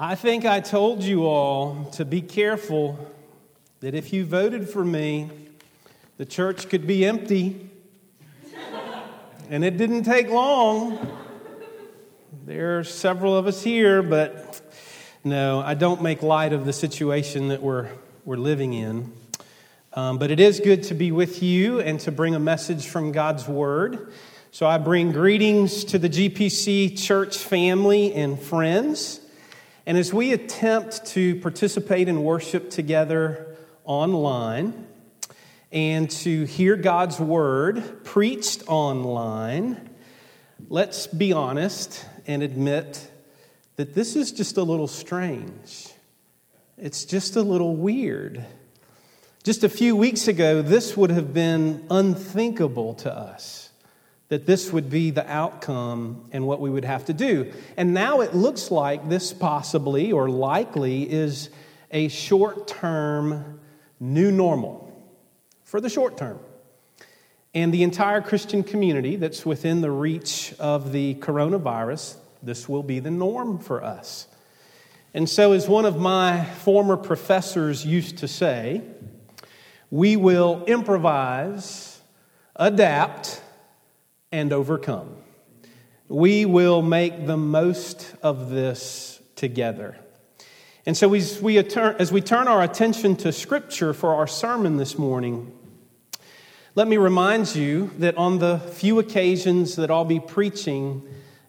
I think I told you all to be careful that if you voted for me, the church could be empty. and it didn't take long. There are several of us here, but no, I don't make light of the situation that we're, we're living in. Um, but it is good to be with you and to bring a message from God's Word. So I bring greetings to the GPC church family and friends. And as we attempt to participate in worship together online and to hear God's word preached online, let's be honest and admit that this is just a little strange. It's just a little weird. Just a few weeks ago, this would have been unthinkable to us that this would be the outcome and what we would have to do. And now it looks like this possibly or likely is a short term new normal for the short term. And the entire Christian community that's within the reach of the coronavirus, this will be the norm for us. And so, as one of my former professors used to say, we will improvise, adapt, and overcome. We will make the most of this together. And so, as we, as we turn our attention to Scripture for our sermon this morning, let me remind you that on the few occasions that I'll be preaching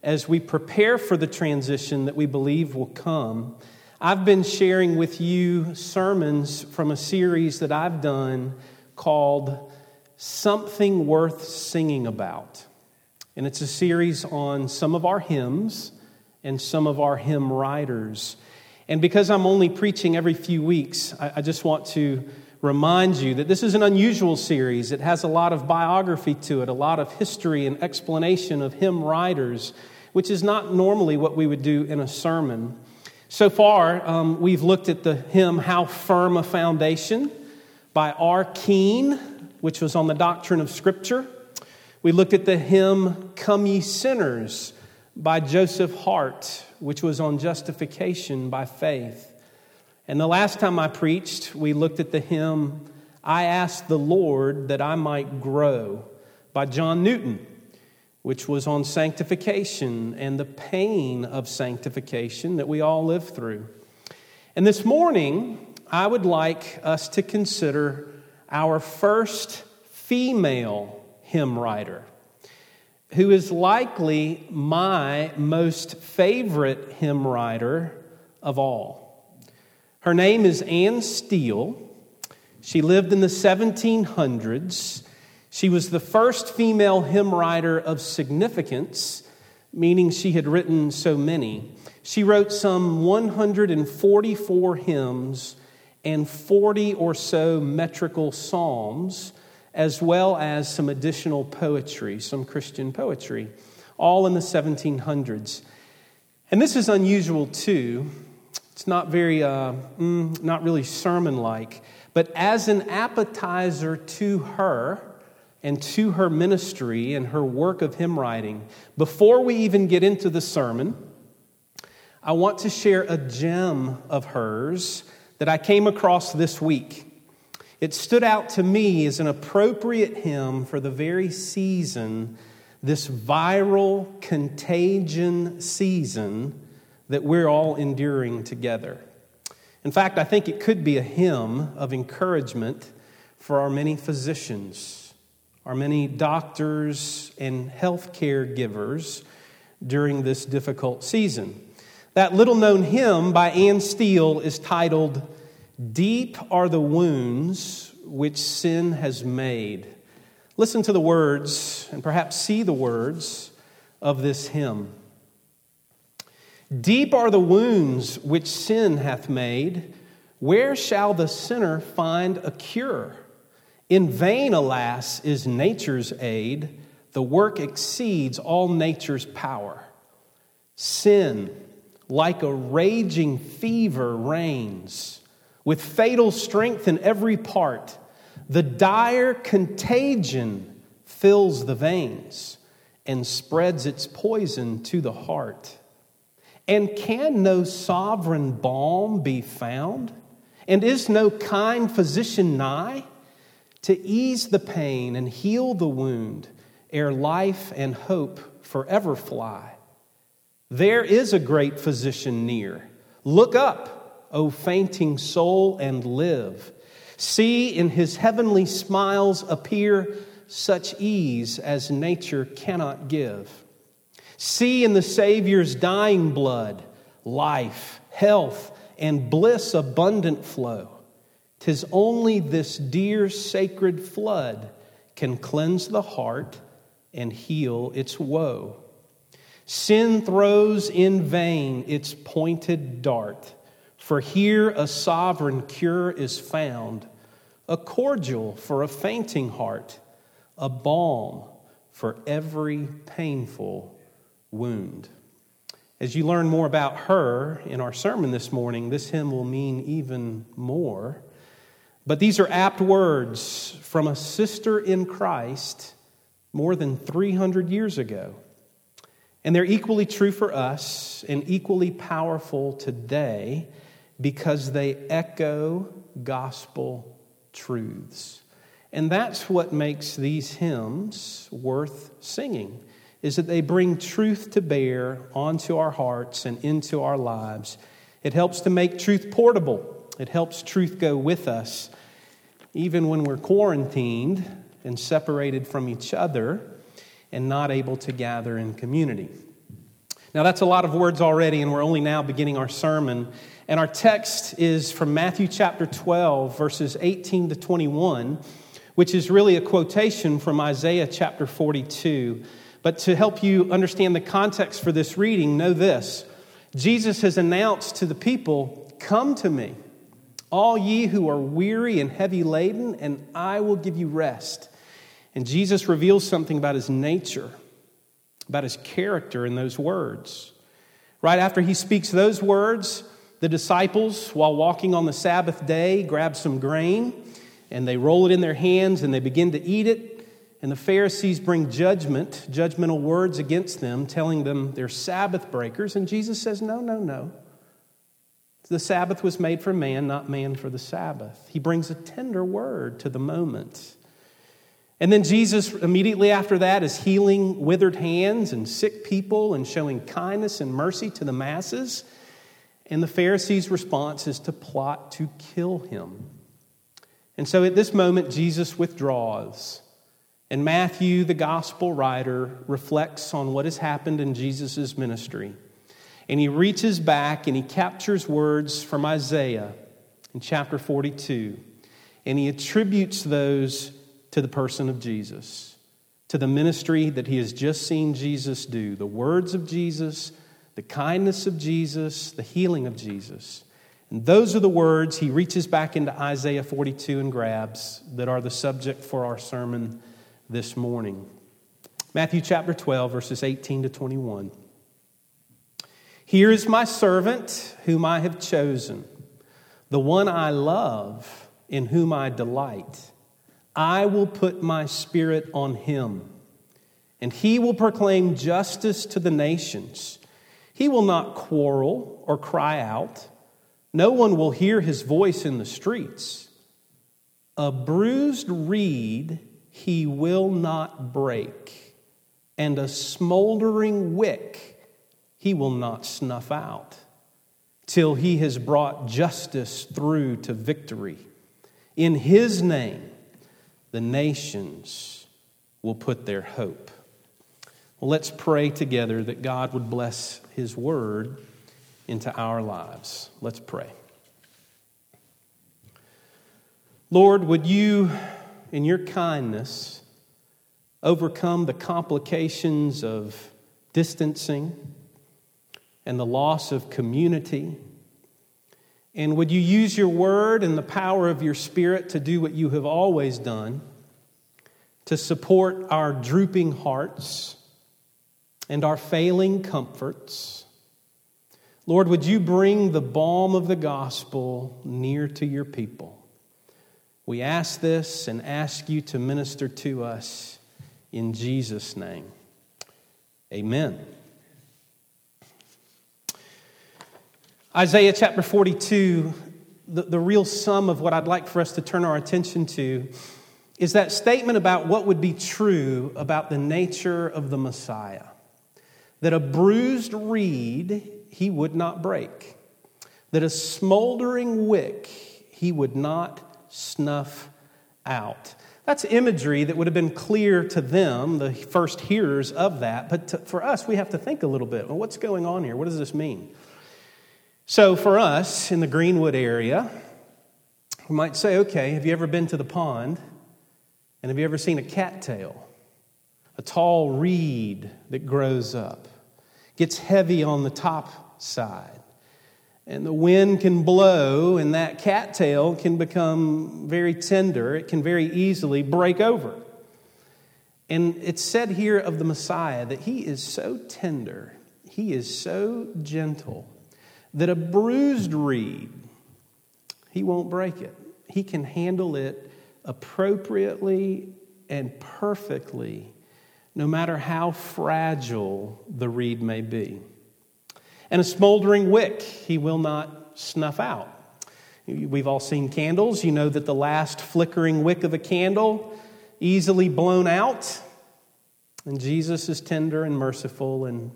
as we prepare for the transition that we believe will come, I've been sharing with you sermons from a series that I've done called Something Worth Singing About. And it's a series on some of our hymns and some of our hymn writers. And because I'm only preaching every few weeks, I, I just want to remind you that this is an unusual series. It has a lot of biography to it, a lot of history and explanation of hymn writers, which is not normally what we would do in a sermon. So far, um, we've looked at the hymn How Firm a Foundation by R. Keene, which was on the doctrine of Scripture. We looked at the hymn Come Ye Sinners by Joseph Hart, which was on justification by faith. And the last time I preached, we looked at the hymn I Asked the Lord That I Might Grow by John Newton, which was on sanctification and the pain of sanctification that we all live through. And this morning, I would like us to consider our first female hymn writer, who is likely my most favorite hymn writer of all. Her name is Anne Steele. She lived in the 1700s. She was the first female hymn writer of significance, meaning she had written so many. She wrote some 144 hymns and 40 or so metrical psalms as well as some additional poetry, some Christian poetry, all in the 1700s. And this is unusual too. It's not very, uh, mm, not really sermon like, but as an appetizer to her and to her ministry and her work of hymn writing, before we even get into the sermon, I want to share a gem of hers that I came across this week. It stood out to me as an appropriate hymn for the very season, this viral contagion season that we're all enduring together. In fact, I think it could be a hymn of encouragement for our many physicians, our many doctors and healthcare givers during this difficult season. That little known hymn by Anne Steele is titled Deep are the wounds which sin has made. Listen to the words and perhaps see the words of this hymn. Deep are the wounds which sin hath made. Where shall the sinner find a cure? In vain, alas, is nature's aid. The work exceeds all nature's power. Sin, like a raging fever, reigns with fatal strength in every part. The dire contagion fills the veins and spreads its poison to the heart. And can no sovereign balm be found? And is no kind physician nigh to ease the pain and heal the wound ere life and hope forever fly? There is a great physician near. Look up, O fainting soul, and live. See in his heavenly smiles appear such ease as nature cannot give. See in the Savior's dying blood life, health, and bliss abundant flow. Tis only this dear sacred flood can cleanse the heart and heal its woe. Sin throws in vain its pointed dart, for here a sovereign cure is found, a cordial for a fainting heart, a balm for every painful wound. As you learn more about her in our sermon this morning, this hymn will mean even more. But these are apt words from a sister in Christ more than 300 years ago. And they're equally true for us and equally powerful today because they echo gospel truths. And that's what makes these hymns worth singing is that they bring truth to bear onto our hearts and into our lives. It helps to make truth portable. It helps truth go with us even when we're quarantined and separated from each other and not able to gather in community. Now, that's a lot of words already, and we're only now beginning our sermon. And our text is from Matthew chapter 12, verses 18 to 21, which is really a quotation from Isaiah chapter 42. But to help you understand the context for this reading, know this Jesus has announced to the people, Come to me, all ye who are weary and heavy laden, and I will give you rest. And Jesus reveals something about his nature, about his character in those words. Right after he speaks those words, the disciples, while walking on the Sabbath day, grab some grain and they roll it in their hands and they begin to eat it. And the Pharisees bring judgment, judgmental words against them, telling them they're Sabbath breakers. And Jesus says, No, no, no. The Sabbath was made for man, not man for the Sabbath. He brings a tender word to the moment. And then Jesus, immediately after that, is healing withered hands and sick people and showing kindness and mercy to the masses. And the Pharisees' response is to plot to kill him. And so at this moment, Jesus withdraws. And Matthew, the gospel writer, reflects on what has happened in Jesus' ministry. And he reaches back and he captures words from Isaiah in chapter 42. And he attributes those to the person of Jesus, to the ministry that he has just seen Jesus do, the words of Jesus, the kindness of Jesus, the healing of Jesus. And those are the words he reaches back into Isaiah 42 and grabs that are the subject for our sermon this morning. Matthew chapter 12, verses 18 to 21. Here is my servant whom I have chosen, the one I love, in whom I delight. I will put my spirit on him, and he will proclaim justice to the nations. He will not quarrel or cry out. No one will hear his voice in the streets. A bruised reed he will not break, and a smoldering wick he will not snuff out, till he has brought justice through to victory. In his name, the nations will put their hope. Well, let's pray together that God would bless his word into our lives. Let's pray. Lord, would you in your kindness, overcome the complications of distancing and the loss of community. And would you use your word and the power of your spirit to do what you have always done to support our drooping hearts and our failing comforts? Lord, would you bring the balm of the gospel near to your people? We ask this and ask you to minister to us in Jesus' name. Amen. Isaiah chapter 42, the, the real sum of what I'd like for us to turn our attention to is that statement about what would be true about the nature of the Messiah. That a bruised reed he would not break, that a smoldering wick he would not snuff out. That's imagery that would have been clear to them, the first hearers of that. But to, for us, we have to think a little bit. Well, what's going on here? What does this mean? So, for us in the Greenwood area, we might say, okay, have you ever been to the pond? And have you ever seen a cattail? A tall reed that grows up, gets heavy on the top side. And the wind can blow, and that cattail can become very tender. It can very easily break over. And it's said here of the Messiah that he is so tender, he is so gentle that a bruised reed, he won't break it. He can handle it appropriately and perfectly, no matter how fragile the reed may be. And a smoldering wick he will not snuff out. We've all seen candles. You know that the last flickering wick of a candle easily blown out. And Jesus is tender and merciful and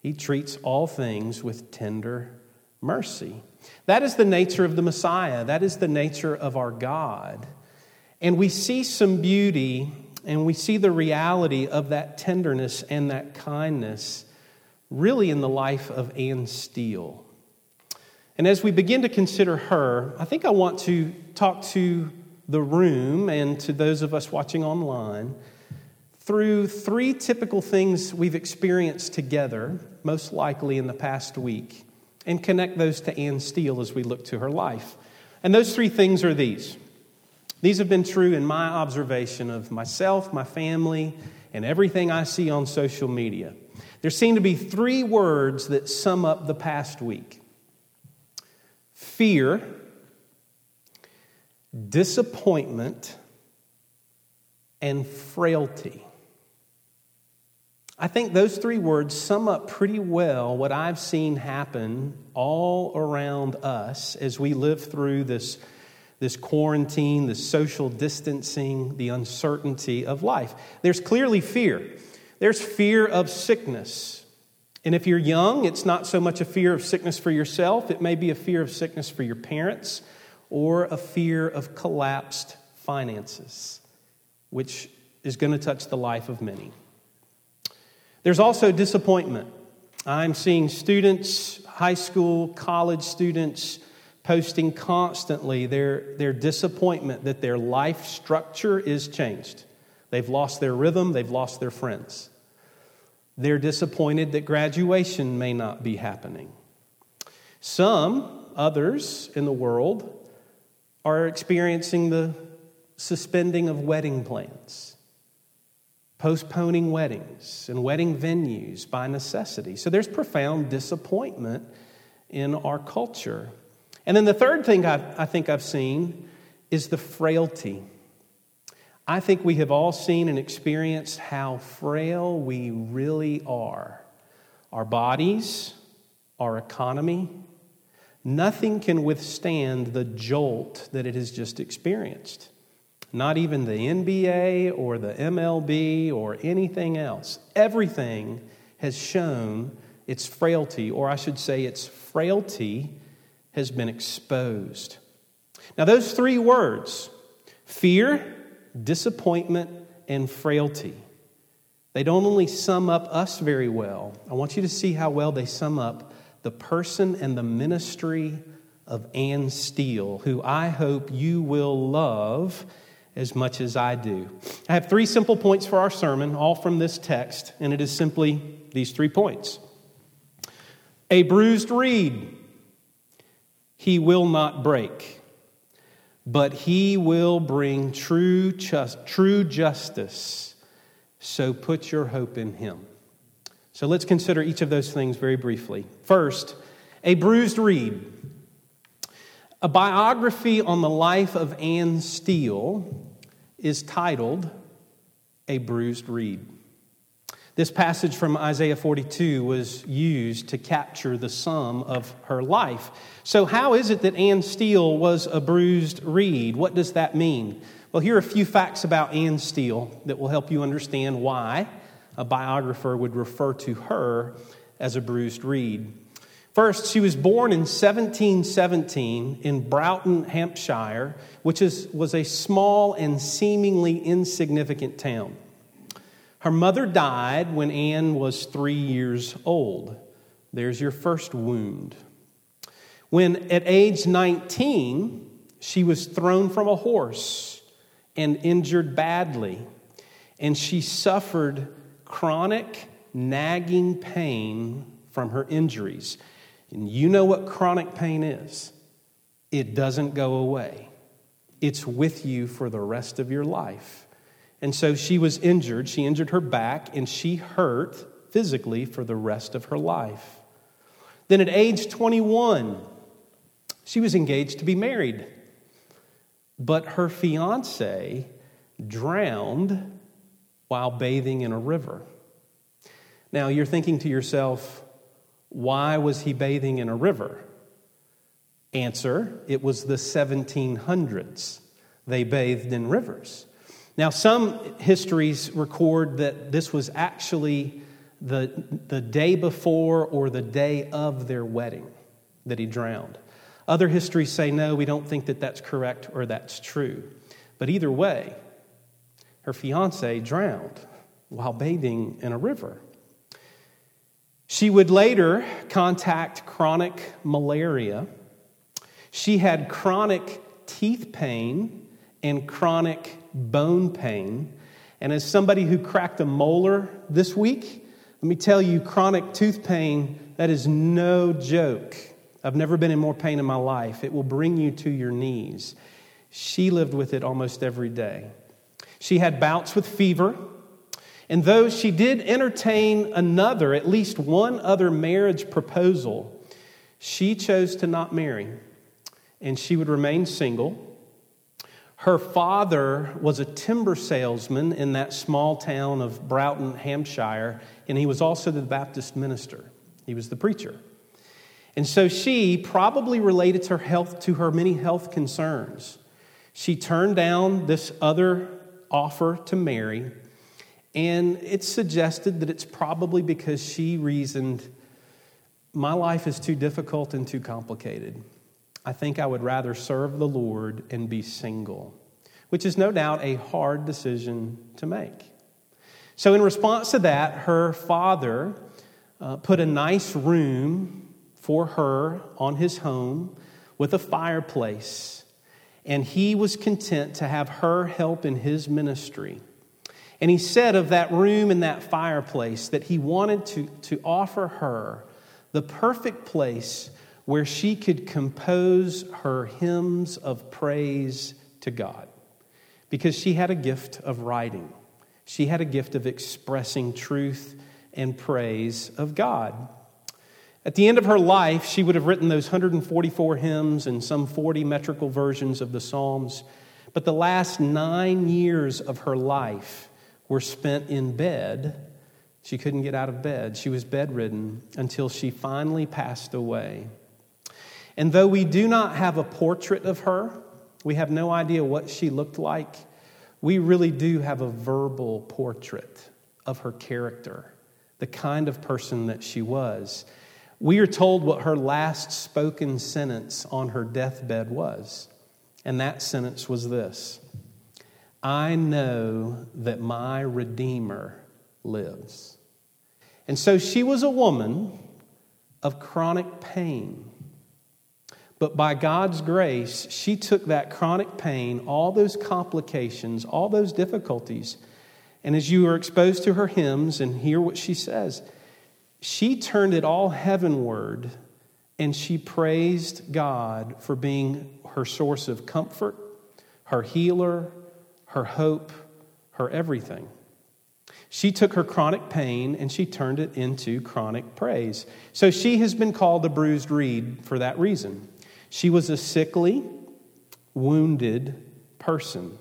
he treats all things with tender mercy. That is the nature of the Messiah. That is the nature of our God. And we see some beauty and we see the reality of that tenderness and that kindness really in the life of Anne Steele. And as we begin to consider her, I think I want to talk to the room and to those of us watching online through three typical things we've experienced together, most likely in the past week, and connect those to Anne Steele as we look to her life. And those three things are these. These have been true in my observation of myself, my family, and everything I see on social media. There seem to be three words that sum up the past week fear, disappointment, and frailty. I think those three words sum up pretty well what I've seen happen all around us as we live through this, this quarantine, the social distancing, the uncertainty of life. There's clearly fear. There's fear of sickness. And if you're young, it's not so much a fear of sickness for yourself, it may be a fear of sickness for your parents or a fear of collapsed finances, which is going to touch the life of many. There's also disappointment. I'm seeing students, high school, college students, posting constantly their, their disappointment that their life structure is changed. They've lost their rhythm, they've lost their friends. They're disappointed that graduation may not be happening. Some, others in the world, are experiencing the suspending of wedding plans postponing weddings and wedding venues by necessity. So there's profound disappointment in our culture. And then the third thing I've, I think I've seen is the frailty. I think we have all seen and experienced how frail we really are. Our bodies, our economy, nothing can withstand the jolt that it has just experienced not even the NBA or the MLB or anything else. Everything has shown its frailty, or I should say, its frailty has been exposed. Now, those three words fear, disappointment, and frailty they don't only sum up us very well, I want you to see how well they sum up the person and the ministry of Anne Steele, who I hope you will love as much as I do. I have three simple points for our sermon, all from this text, and it is simply these three points. A bruised reed he will not break, but he will bring true, just, true justice. So put your hope in him. So let's consider each of those things very briefly. First, a bruised reed. A biography on the life of Anne Steele is titled A Bruised Reed. This passage from Isaiah 42 was used to capture the sum of her life. So, how is it that Anne Steele was a bruised reed? What does that mean? Well, here are a few facts about Anne Steele that will help you understand why a biographer would refer to her as a bruised reed. First, she was born in 1717 in Broughton, Hampshire, which is, was a small and seemingly insignificant town. Her mother died when Anne was three years old. There's your first wound. When at age 19, she was thrown from a horse and injured badly, and she suffered chronic, nagging pain from her injuries. And you know what chronic pain is it doesn't go away, it's with you for the rest of your life. And so she was injured. She injured her back, and she hurt physically for the rest of her life. Then at age 21, she was engaged to be married. But her fiance drowned while bathing in a river. Now you're thinking to yourself, why was he bathing in a river? Answer, it was the 1700s. They bathed in rivers. Now, some histories record that this was actually the, the day before or the day of their wedding that he drowned. Other histories say, no, we don't think that that's correct or that's true. But either way, her fiance drowned while bathing in a river. She would later contact chronic malaria. She had chronic teeth pain and chronic bone pain. And as somebody who cracked a molar this week, let me tell you, chronic tooth pain, that is no joke. I've never been in more pain in my life. It will bring you to your knees. She lived with it almost every day. She had bouts with fever. And though she did entertain another, at least one other marriage proposal, she chose to not marry. And she would remain single. Her father was a timber salesman in that small town of Broughton, Hampshire, and he was also the Baptist minister. He was the preacher. And so she probably related her health to her many health concerns. She turned down this other offer to marry, and it's suggested that it's probably because she reasoned, My life is too difficult and too complicated. I think I would rather serve the Lord and be single, which is no doubt a hard decision to make. So, in response to that, her father uh, put a nice room for her on his home with a fireplace, and he was content to have her help in his ministry. And he said of that room and that fireplace that he wanted to, to offer her the perfect place where she could compose her hymns of praise to God because she had a gift of writing. She had a gift of expressing truth and praise of God. At the end of her life, she would have written those 144 hymns and some 40 metrical versions of the Psalms. But the last nine years of her life were spent in bed. She couldn't get out of bed. She was bedridden until she finally passed away. And though we do not have a portrait of her, we have no idea what she looked like, we really do have a verbal portrait of her character, the kind of person that she was. We are told what her last spoken sentence on her deathbed was. And that sentence was this I know that my Redeemer lives. And so she was a woman of chronic pain. But by God's grace, she took that chronic pain, all those complications, all those difficulties, and as you are exposed to her hymns and hear what she says, she turned it all heavenward and she praised God for being her source of comfort, her healer, her hope, her everything. She took her chronic pain and she turned it into chronic praise. So she has been called the bruised reed for that reason. She was a sickly, wounded person,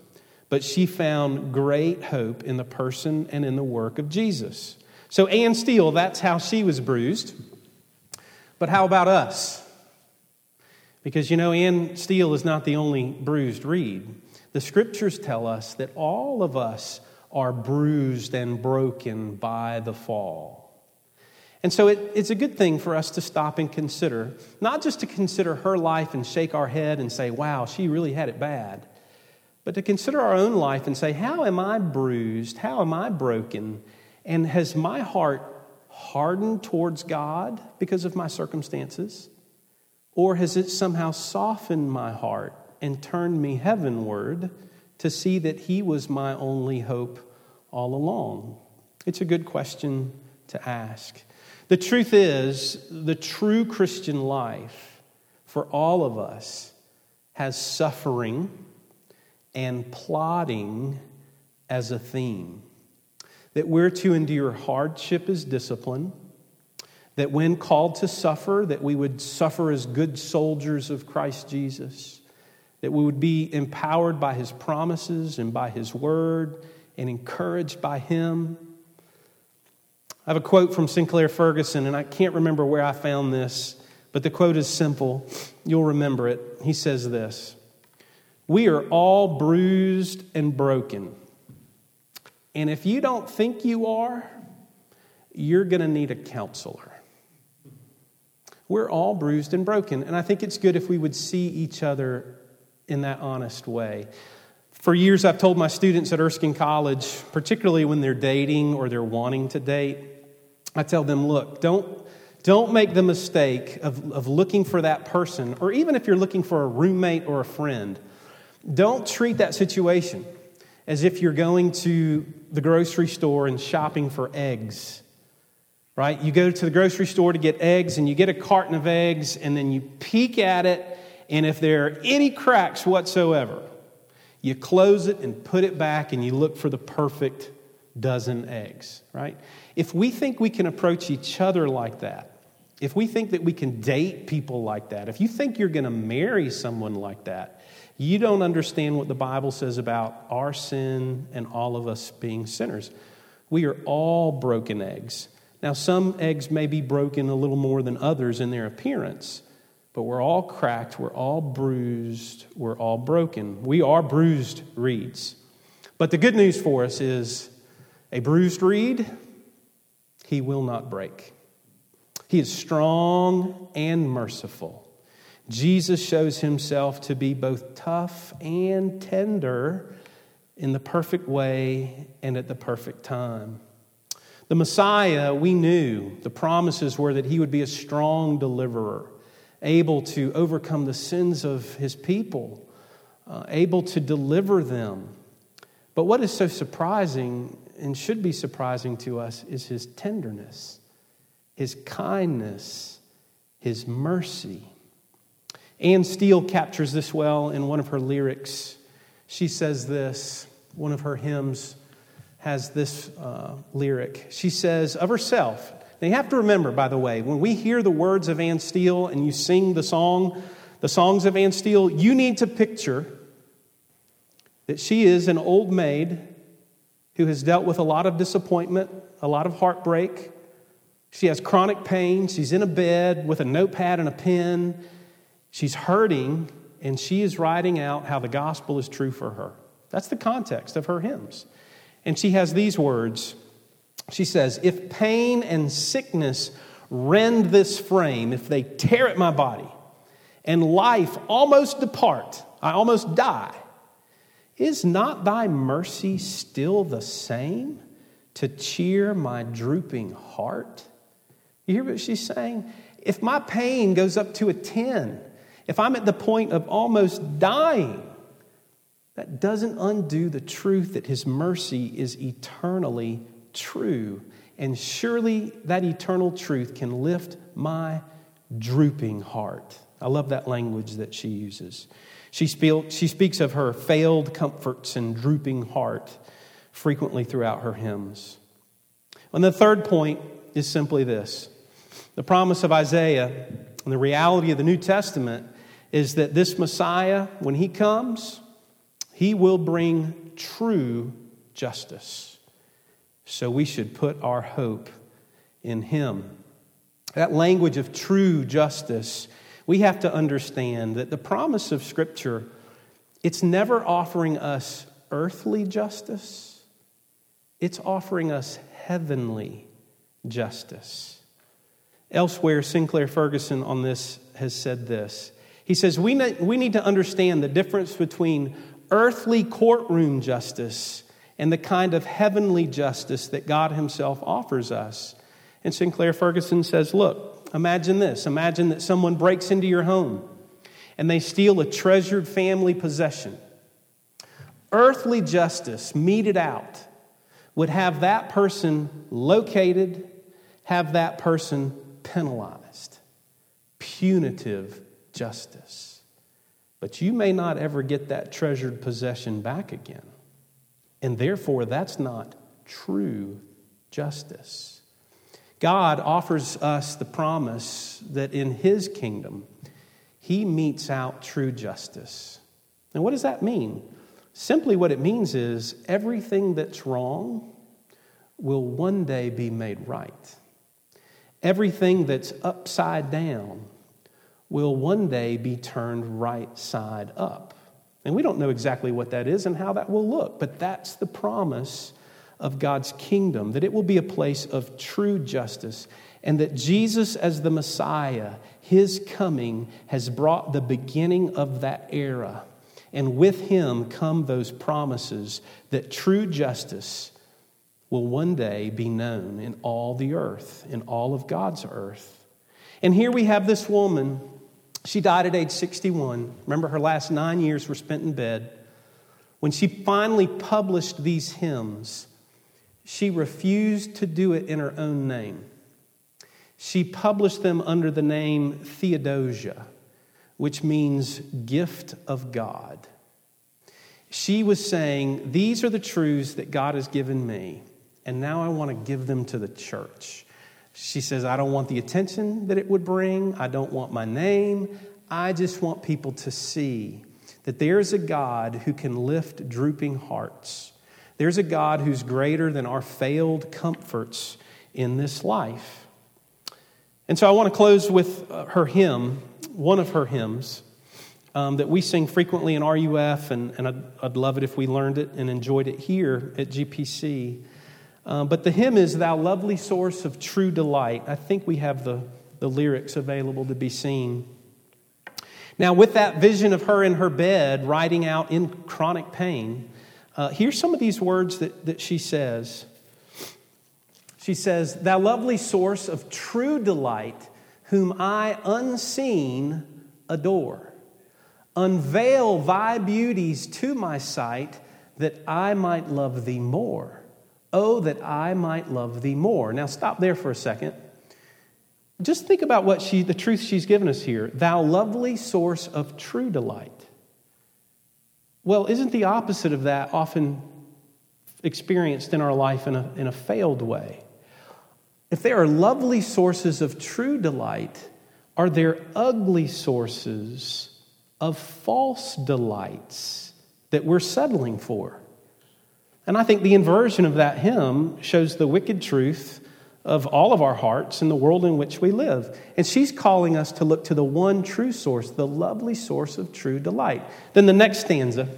but she found great hope in the person and in the work of Jesus. So, Anne Steele, that's how she was bruised. But how about us? Because you know, Anne Steele is not the only bruised reed. The scriptures tell us that all of us are bruised and broken by the fall. And so it, it's a good thing for us to stop and consider, not just to consider her life and shake our head and say, wow, she really had it bad, but to consider our own life and say, how am I bruised? How am I broken? And has my heart hardened towards God because of my circumstances? Or has it somehow softened my heart and turned me heavenward to see that He was my only hope all along? It's a good question to ask. The truth is, the true Christian life for all of us has suffering and plotting as a theme. That we're to endure hardship as discipline, that when called to suffer, that we would suffer as good soldiers of Christ Jesus, that we would be empowered by his promises and by his word and encouraged by him I have a quote from Sinclair Ferguson, and I can't remember where I found this, but the quote is simple. You'll remember it. He says this We are all bruised and broken. And if you don't think you are, you're going to need a counselor. We're all bruised and broken. And I think it's good if we would see each other in that honest way. For years, I've told my students at Erskine College, particularly when they're dating or they're wanting to date, I tell them, look, don't, don't make the mistake of, of looking for that person, or even if you're looking for a roommate or a friend, don't treat that situation as if you're going to the grocery store and shopping for eggs. Right? You go to the grocery store to get eggs and you get a carton of eggs and then you peek at it, and if there are any cracks whatsoever, you close it and put it back and you look for the perfect dozen eggs, right? If we think we can approach each other like that, if we think that we can date people like that, if you think you're going to marry someone like that, you don't understand what the Bible says about our sin and all of us being sinners. We are all broken eggs. Now, some eggs may be broken a little more than others in their appearance, but we're all cracked, we're all bruised, we're all broken. We are bruised reeds. But the good news for us is a bruised reed, he will not break. He is strong and merciful. Jesus shows himself to be both tough and tender in the perfect way and at the perfect time. The Messiah, we knew the promises were that he would be a strong deliverer able to overcome the sins of his people, uh, able to deliver them. But what is so surprising and should be surprising to us is his tenderness, his kindness, his mercy. Anne Steele captures this well in one of her lyrics. She says this, one of her hymns has this uh, lyric. She says of herself, now you have to remember, by the way, when we hear the words of Anne Steele and you sing the song, the songs of Anne Steele, you need to picture that she is an old maid who has dealt with a lot of disappointment, a lot of heartbreak. She has chronic pain. She's in a bed with a notepad and a pen. She's hurting, and she is writing out how the gospel is true for her. That's the context of her hymns. And she has these words she says, If pain and sickness rend this frame, if they tear at my body, and life almost depart, I almost die, is not thy mercy still the same to cheer my drooping heart? You hear what she's saying? If my pain goes up to a 10, if I'm at the point of almost dying, that doesn't undo the truth that his mercy is eternally true. And surely that eternal truth can lift my drooping heart. I love that language that she uses. She, speaks of her failed comforts and drooping heart frequently throughout her hymns. And the third point is simply this the promise of Isaiah and the reality of the New Testament is that this Messiah, when he comes, he will bring true justice. So we should put our hope in Him. That language of true justice, we have to understand that the promise of Scripture, it's never offering us earthly justice, it's offering us heavenly justice. Elsewhere, Sinclair Ferguson on this has said this. He says, we, we need to understand the difference between earthly courtroom justice and the kind of heavenly justice that God Himself offers us. And Sinclair Ferguson says, Look, imagine this. Imagine that someone breaks into your home and they steal a treasured family possession. Earthly justice, meted out, would have that person located, have that person penalized. Punitive justice. But you may not ever get that treasured possession back again. And therefore, that's not true justice. God offers us the promise that in His kingdom, He metes out true justice. And what does that mean? Simply, what it means is everything that's wrong will one day be made right. Everything that's upside down will one day be turned right side up. And we don't know exactly what that is and how that will look, but that's the promise of God's kingdom that it will be a place of true justice, and that Jesus, as the Messiah, his coming has brought the beginning of that era. And with him come those promises that true justice will one day be known in all the earth, in all of God's earth. And here we have this woman she died at age 61. Remember, her last nine years were spent in bed. When she finally published these hymns, she refused to do it in her own name. She published them under the name Theodosia, which means gift of God. She was saying, These are the truths that God has given me, and now I want to give them to the church. She says, I don't want the attention that it would bring. I don't want my name. I just want people to see that there's a God who can lift drooping hearts. There's a God who's greater than our failed comforts in this life. And so I want to close with uh, her hymn, one of her hymns um, that we sing frequently in RUF, and, and I'd, I'd love it if we learned it and enjoyed it here at GPC. Um, but the hymn is Thou Lovely Source of True Delight. I think we have the, the lyrics available to be seen. Now, with that vision of her in her bed, writing out in chronic pain, uh, here's some of these words that, that she says. She says, Thou lovely source of true delight, whom I unseen adore. Unveil thy beauties to my sight, that I might love thee more. Oh, that I might love thee more. Now, stop there for a second. Just think about what she, the truth she's given us here. Thou lovely source of true delight. Well, isn't the opposite of that often experienced in our life in a, in a failed way? If there are lovely sources of true delight, are there ugly sources of false delights that we're settling for? And I think the inversion of that hymn shows the wicked truth of all of our hearts in the world in which we live. And she's calling us to look to the one true source, the lovely source of true delight. Then the next stanza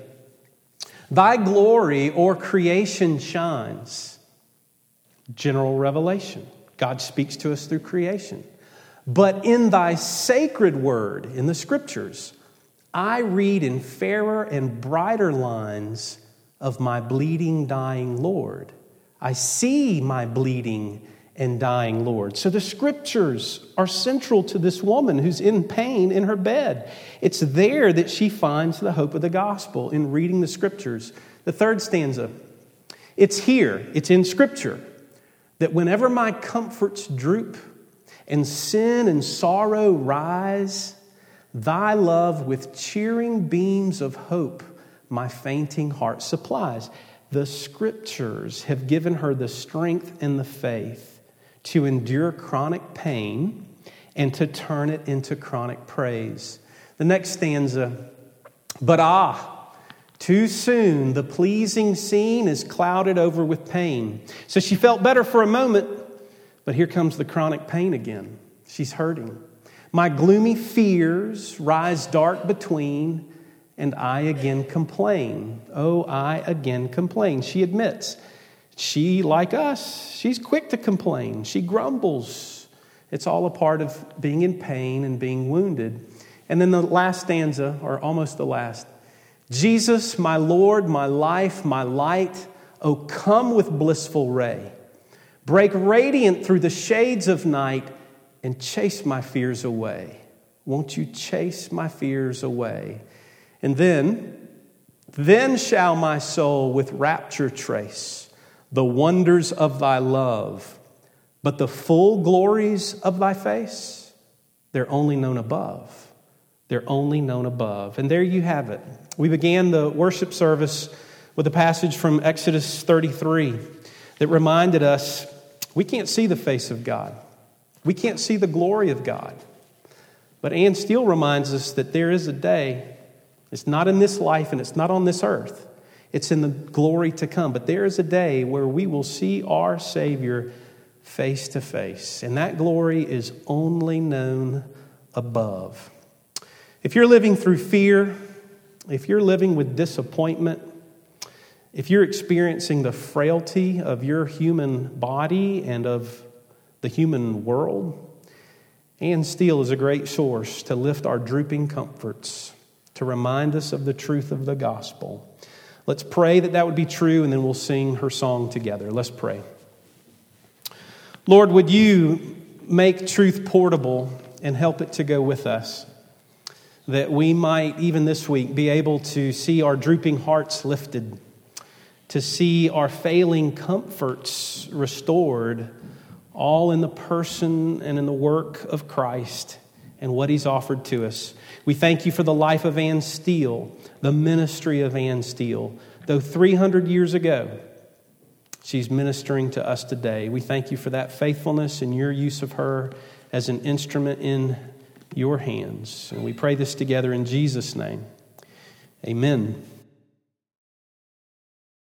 Thy glory or creation shines. General revelation. God speaks to us through creation. But in thy sacred word, in the scriptures, I read in fairer and brighter lines of my bleeding, dying Lord. I see my bleeding and dying Lord. So the scriptures are central to this woman who's in pain in her bed. It's there that she finds the hope of the gospel in reading the scriptures. The third stanza it's here, it's in scripture, that whenever my comforts droop and sin and sorrow rise, thy love with cheering beams of hope my fainting heart supplies. The scriptures have given her the strength and the faith to endure chronic pain and to turn it into chronic praise. The next stanza, but ah, too soon the pleasing scene is clouded over with pain. So she felt better for a moment, But here comes the chronic pain again. She's hurting. My gloomy fears rise dark between, and I again complain. Oh, I again complain. She admits. She, like us, she's quick to complain. She grumbles. It's all a part of being in pain and being wounded. And then the last stanza, or almost the last Jesus, my Lord, my life, my light, oh, come with blissful ray. Break radiant through the shades of night and chase my fears away. Won't you chase my fears away? And then, then shall my soul with rapture trace the wonders of thy love, but the full glories of thy face, they're only known above. They're only known above. And there you have it. We began the worship service with a passage from Exodus 33 that reminded us we can't see the face of God. We can't see the glory of God. But Anne Steele reminds us that there is a day, it's not in this life and it's not on this earth, it's in the glory to come. But there is a day where we will see our Savior face to face, and that glory is only known above. If you're living through fear, if you're living with disappointment, if you're experiencing the frailty of your human body and of the human world, Anne Steele is a great source to lift our drooping comforts, to remind us of the truth of the gospel. Let's pray that that would be true, and then we'll sing her song together. Let's pray. Lord, would you make truth portable and help it to go with us? That we might, even this week, be able to see our drooping hearts lifted, to see our failing comforts restored all in the person and in the work of Christ and what he's offered to us. We thank you for the life of Anne Steele, the ministry of Anne Steele. Though 300 years ago, she's ministering to us today. We thank you for that faithfulness and your use of her as an instrument in your hands. And we pray this together in Jesus' name. Amen.